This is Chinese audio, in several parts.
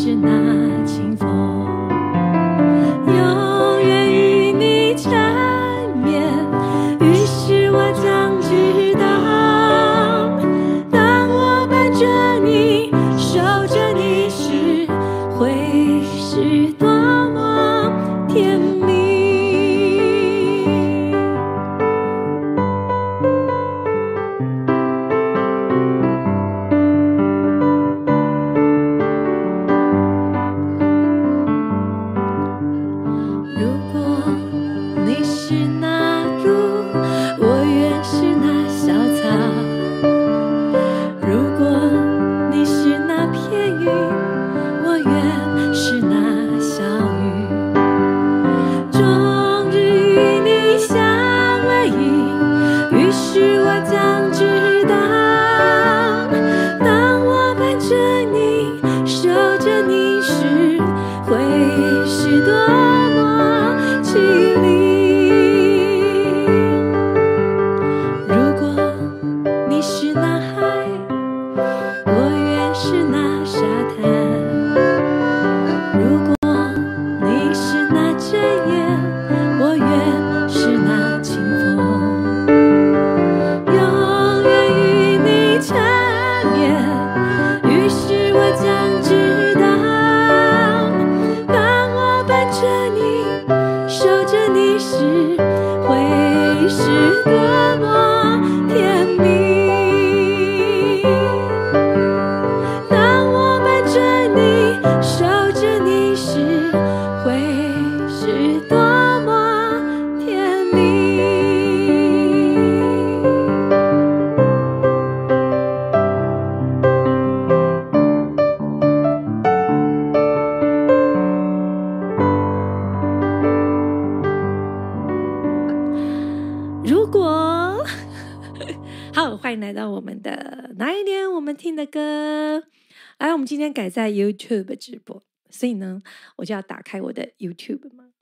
是那在 YouTube 直播，所以呢，我就要打开我的 YouTube 嘛。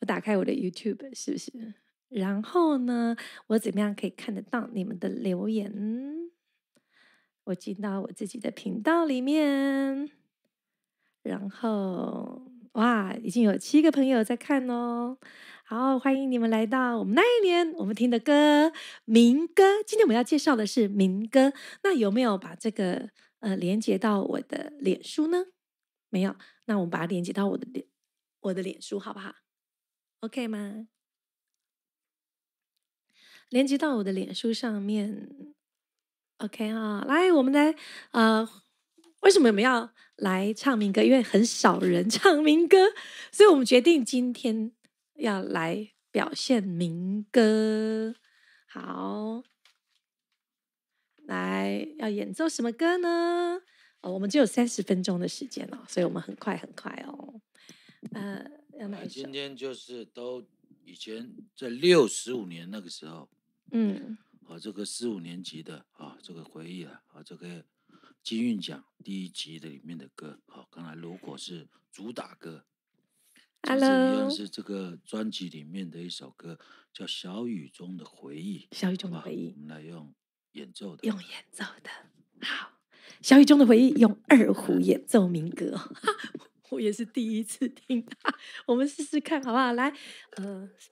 我打开我的 YouTube，是不是？然后呢，我怎么样可以看得到你们的留言？我进到我自己的频道里面，然后哇，已经有七个朋友在看哦。好，欢迎你们来到我们那一年我们听的歌民歌。今天我们要介绍的是民歌，那有没有把这个？呃，连接到我的脸书呢？没有，那我们把它连接到我的脸，我的脸书好不好？OK 吗？连接到我的脸书上面，OK 啊，来，我们来，呃，为什么我们要来唱民歌？因为很少人 唱民歌，所以我们决定今天要来表现民歌。好。来，要演奏什么歌呢？哦，我们只有三十分钟的时间哦，所以我们很快很快哦。呃，要哪一首？今天就是都以前在六十五年那个时候，嗯，啊，这个四五年级的啊，这个回忆啊，啊，这个金韵奖第一集的里面的歌，好，刚才如果是主打歌，Hello，一样是这个专辑里面的一首歌，叫《小雨中的回忆》，小雨中的回忆，我们来用。演奏的，用演奏的，好，小雨中的回忆，用二胡演奏民歌，我也是第一次听，我们试试看好不好？来，呃，什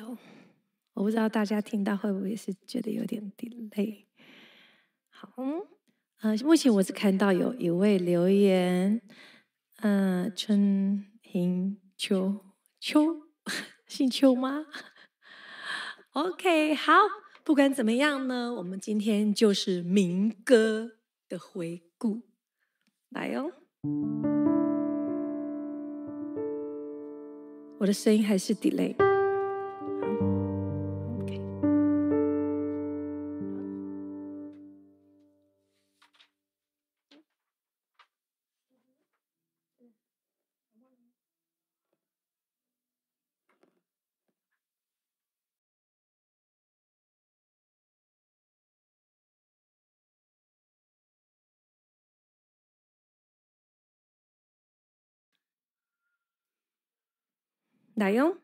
哦，我不知道大家听到会不会是觉得有点 delay。好，呃，目前我只看到有一位留言，呃，春平秋秋，姓邱吗？OK，好，不管怎么样呢，我们今天就是民歌的回顾，来、哦。我的声音还是 delay。来哟，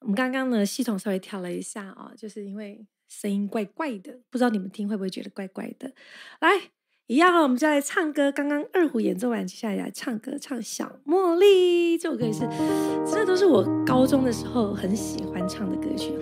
我们刚刚呢，系统稍微调了一下啊、哦，就是因为声音怪怪的，不知道你们听会不会觉得怪怪的。来，一样了，我们就来唱歌。刚刚二胡演奏完，接下来来唱歌，唱《小茉莉》这首歌也是，这都是我高中的时候很喜欢唱的歌曲。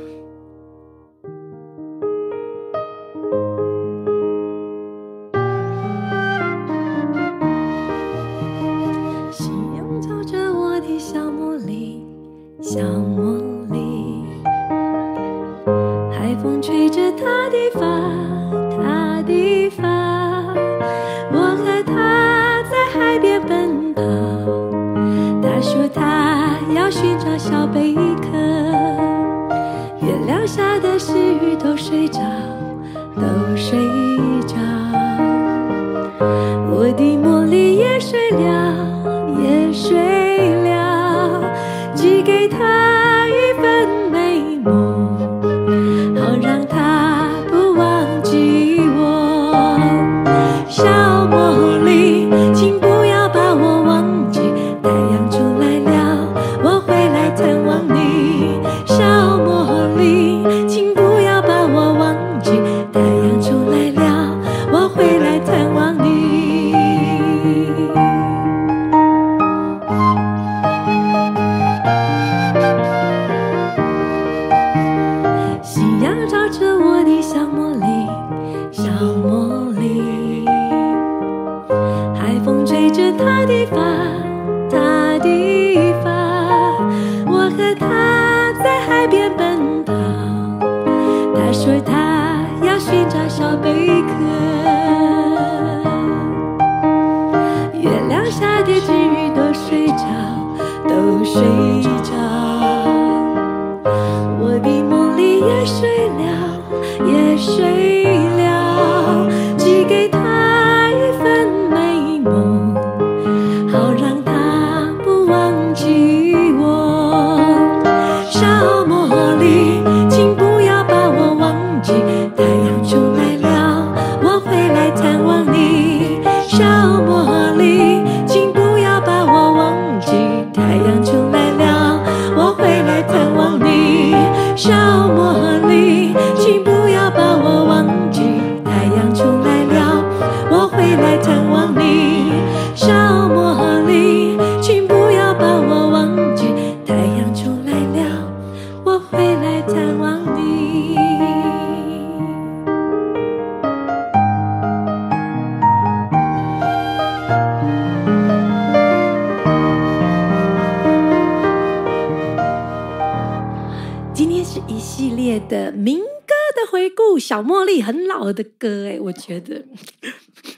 我觉得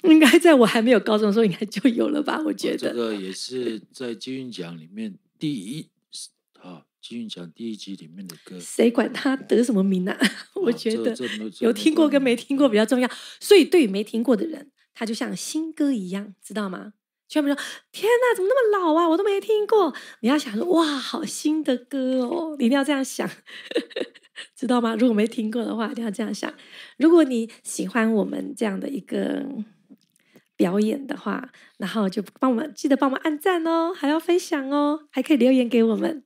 应该在我还没有高中的时候应该就有了吧？我觉得这个也是在金韵奖里面第一啊，金韵奖第一集里面的歌。谁管他得什么名啊？我觉得有听过跟没听过比较重要。所以对于没听过的人，他就像新歌一样，知道吗？全部说：“天哪，怎么那么老啊？我都没听过。”你要想说：“哇，好新的歌哦！”你一定要这样想。知道吗？如果没听过的话，一定要这样想。如果你喜欢我们这样的一个表演的话，然后就帮我们记得帮我们按赞哦，还要分享哦，还可以留言给我们。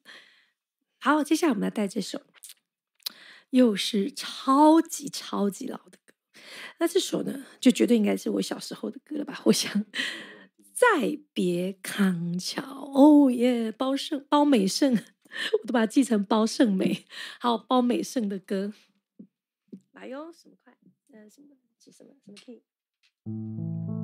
好，接下来我们来带这首，又是超级超级老的歌。那这首呢，就绝对应该是我小时候的歌了吧？我想。再别康桥。哦耶，包胜包美胜，我都把它记成包胜美。还有，包美胜的歌，来哟，什么快？呃，什么？是什么？什么 key？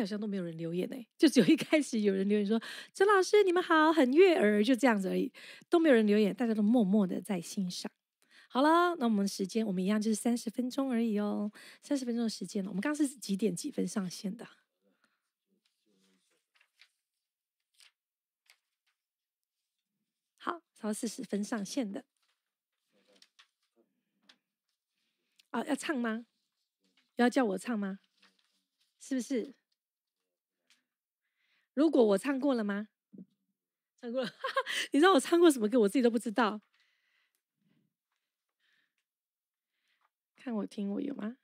好像都没有人留言呢，就只有一开始有人留言说：“陈老师，你们好，很悦耳。”就这样子而已，都没有人留言，大家都默默的在欣赏。好了，那我们时间我们一样就是三十分钟而已哦，三十分钟的时间了。我们刚刚是几点几分上线的？好，超四十分上线的。啊，要唱吗？要叫我唱吗？是不是？如果我唱过了吗？唱过了，哈哈，你知道我唱过什么歌？我自己都不知道。看我听我有吗？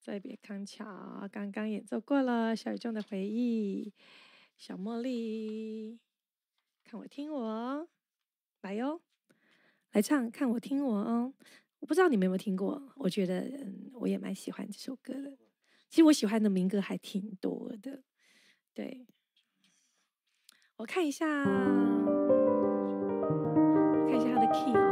再别康桥，刚刚演奏过了。小宇宙的回忆，小茉莉，看我听我，来哟，来唱，看我听我哦。我不知道你们有没有听过，我觉得嗯，我也蛮喜欢这首歌的。其实我喜欢的民歌还挺多的，对。我看一下，看一下他的 key 哦。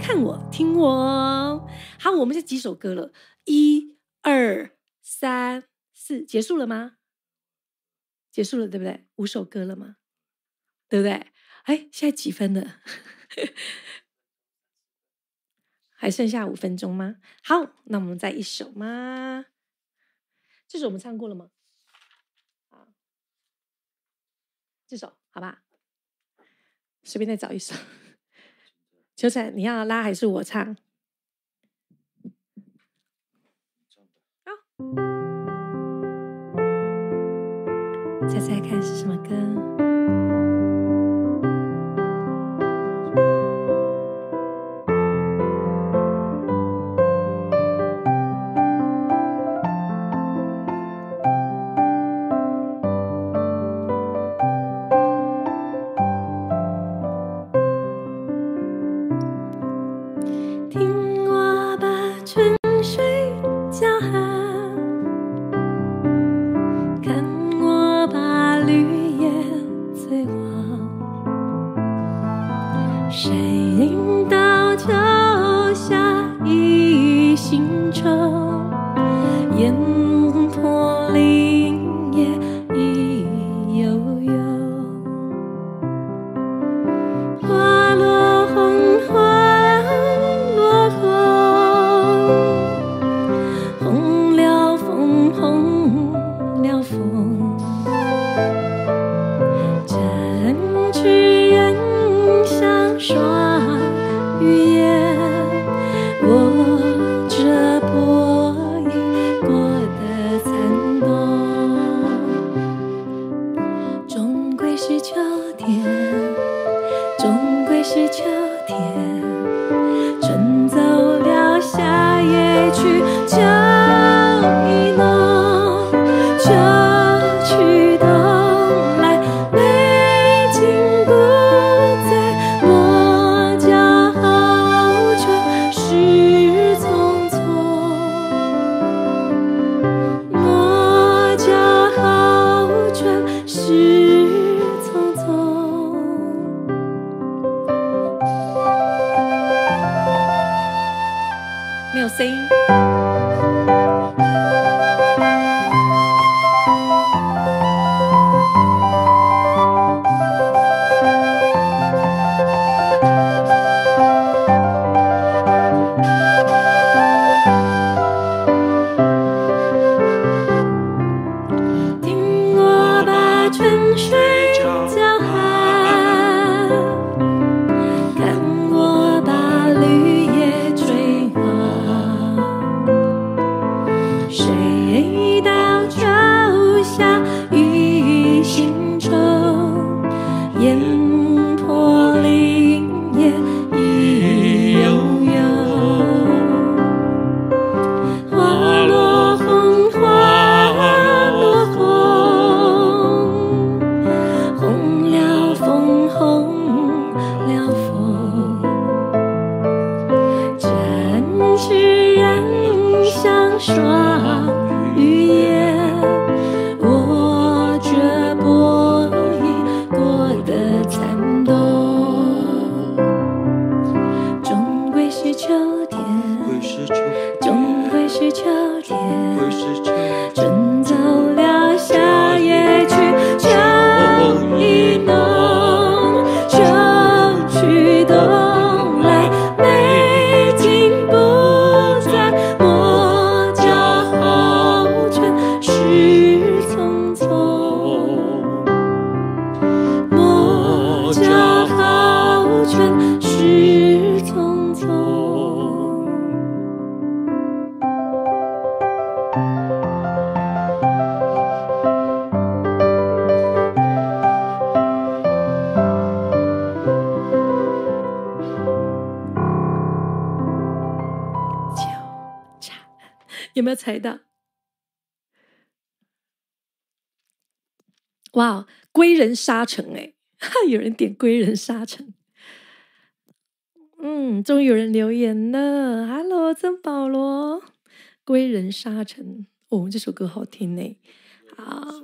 看我听我。好我们这几首歌了。一二三四。结束了吗？结束了对不对？五首歌了吗？对不对？哎现在几分了还剩下五分钟吗？好，那我们再一首吗？这首我们唱过了吗？啊，这首好吧？随便再找一首。秋彩，你要拉还是我唱？猜猜看是什么歌？有没有猜到？哇，归人沙城哎，有人点归人沙城。嗯，终于有人留言了，Hello，曾保罗，归人沙城。哦，这首歌好听呢。好，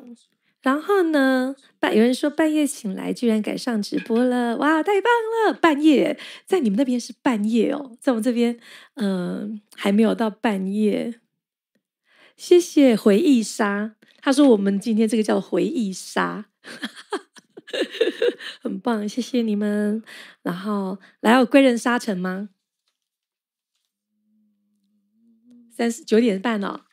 然后呢，半有人说半夜醒来居然赶上直播了，哇，太棒了！半夜在你们那边是半夜哦，在我们这边，嗯、呃，还没有到半夜。谢谢回忆杀，他说我们今天这个叫回忆杀，很棒，谢谢你们。然后来有归人沙城吗？三十九点半哦，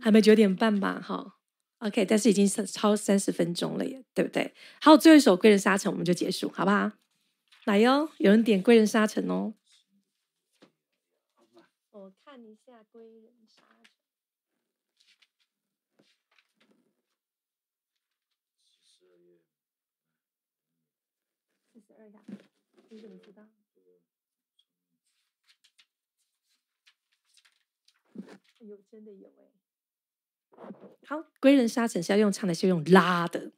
还没九点半吧？哈，OK，但是已经超三十分钟了耶，对不对？还有，最后一首归人沙城我们就结束，好不好？来哟，有人点归人沙城哦。我看一下归人沙。十二呀？你怎么知道？有真的有哎。好，归人沙尘是要用唱的，是用拉的。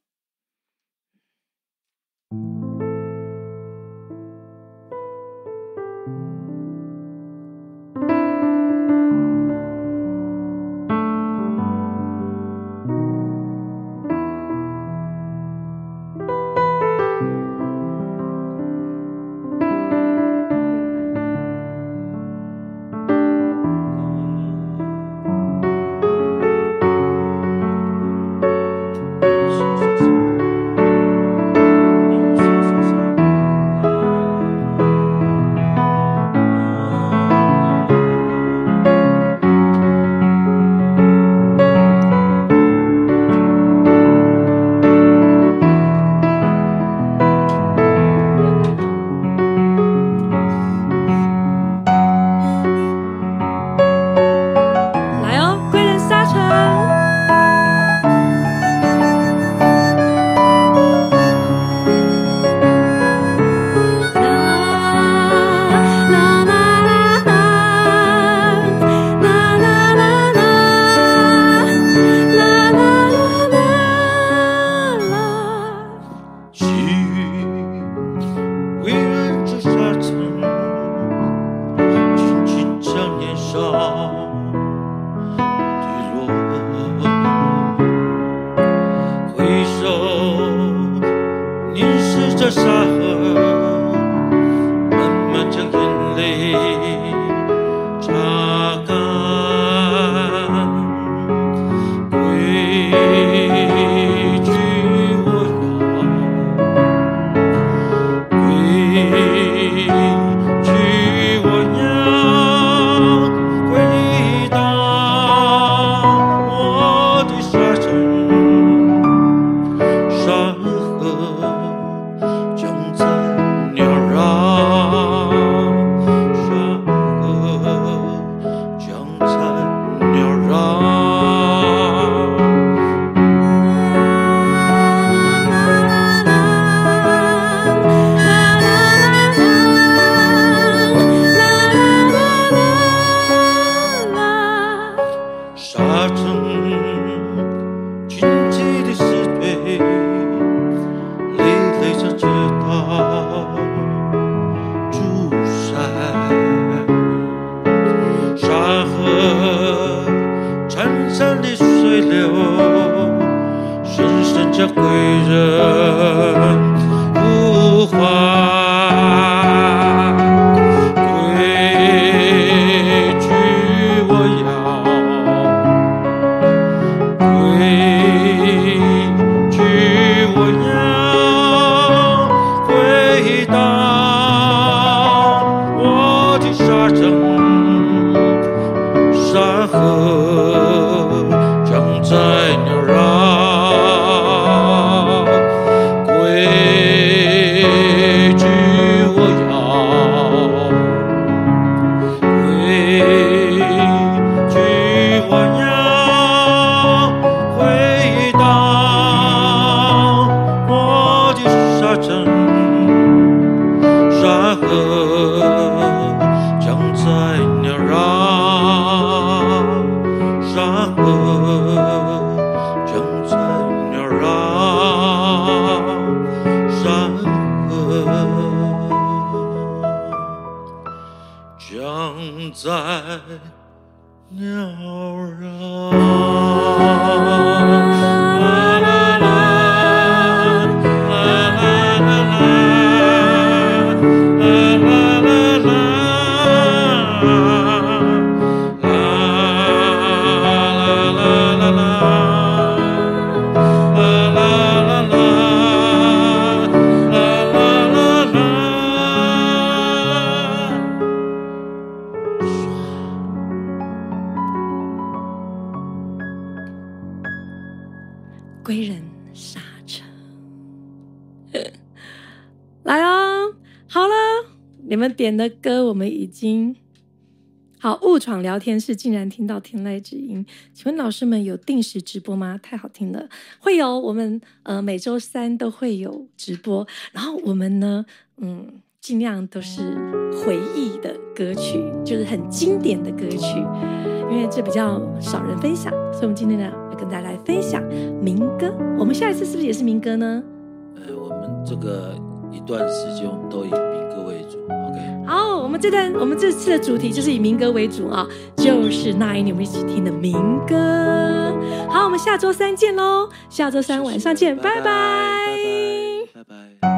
点的歌我们已经好，误闯聊天室竟然听到天籁之音，请问老师们有定时直播吗？太好听了，会有，我们呃每周三都会有直播，然后我们呢，嗯，尽量都是回忆的歌曲，就是很经典的歌曲，因为这比较少人分享，所以我们今天呢要跟大家来分享民歌。我们下一次是不是也是民歌呢？呃，我们这个一段时间都以民歌为主。好，我们这段我们这次的主题就是以民歌为主啊，就是那一年我们一起听的民歌。好，我们下周三见喽，下周三晚上见，拜拜拜拜。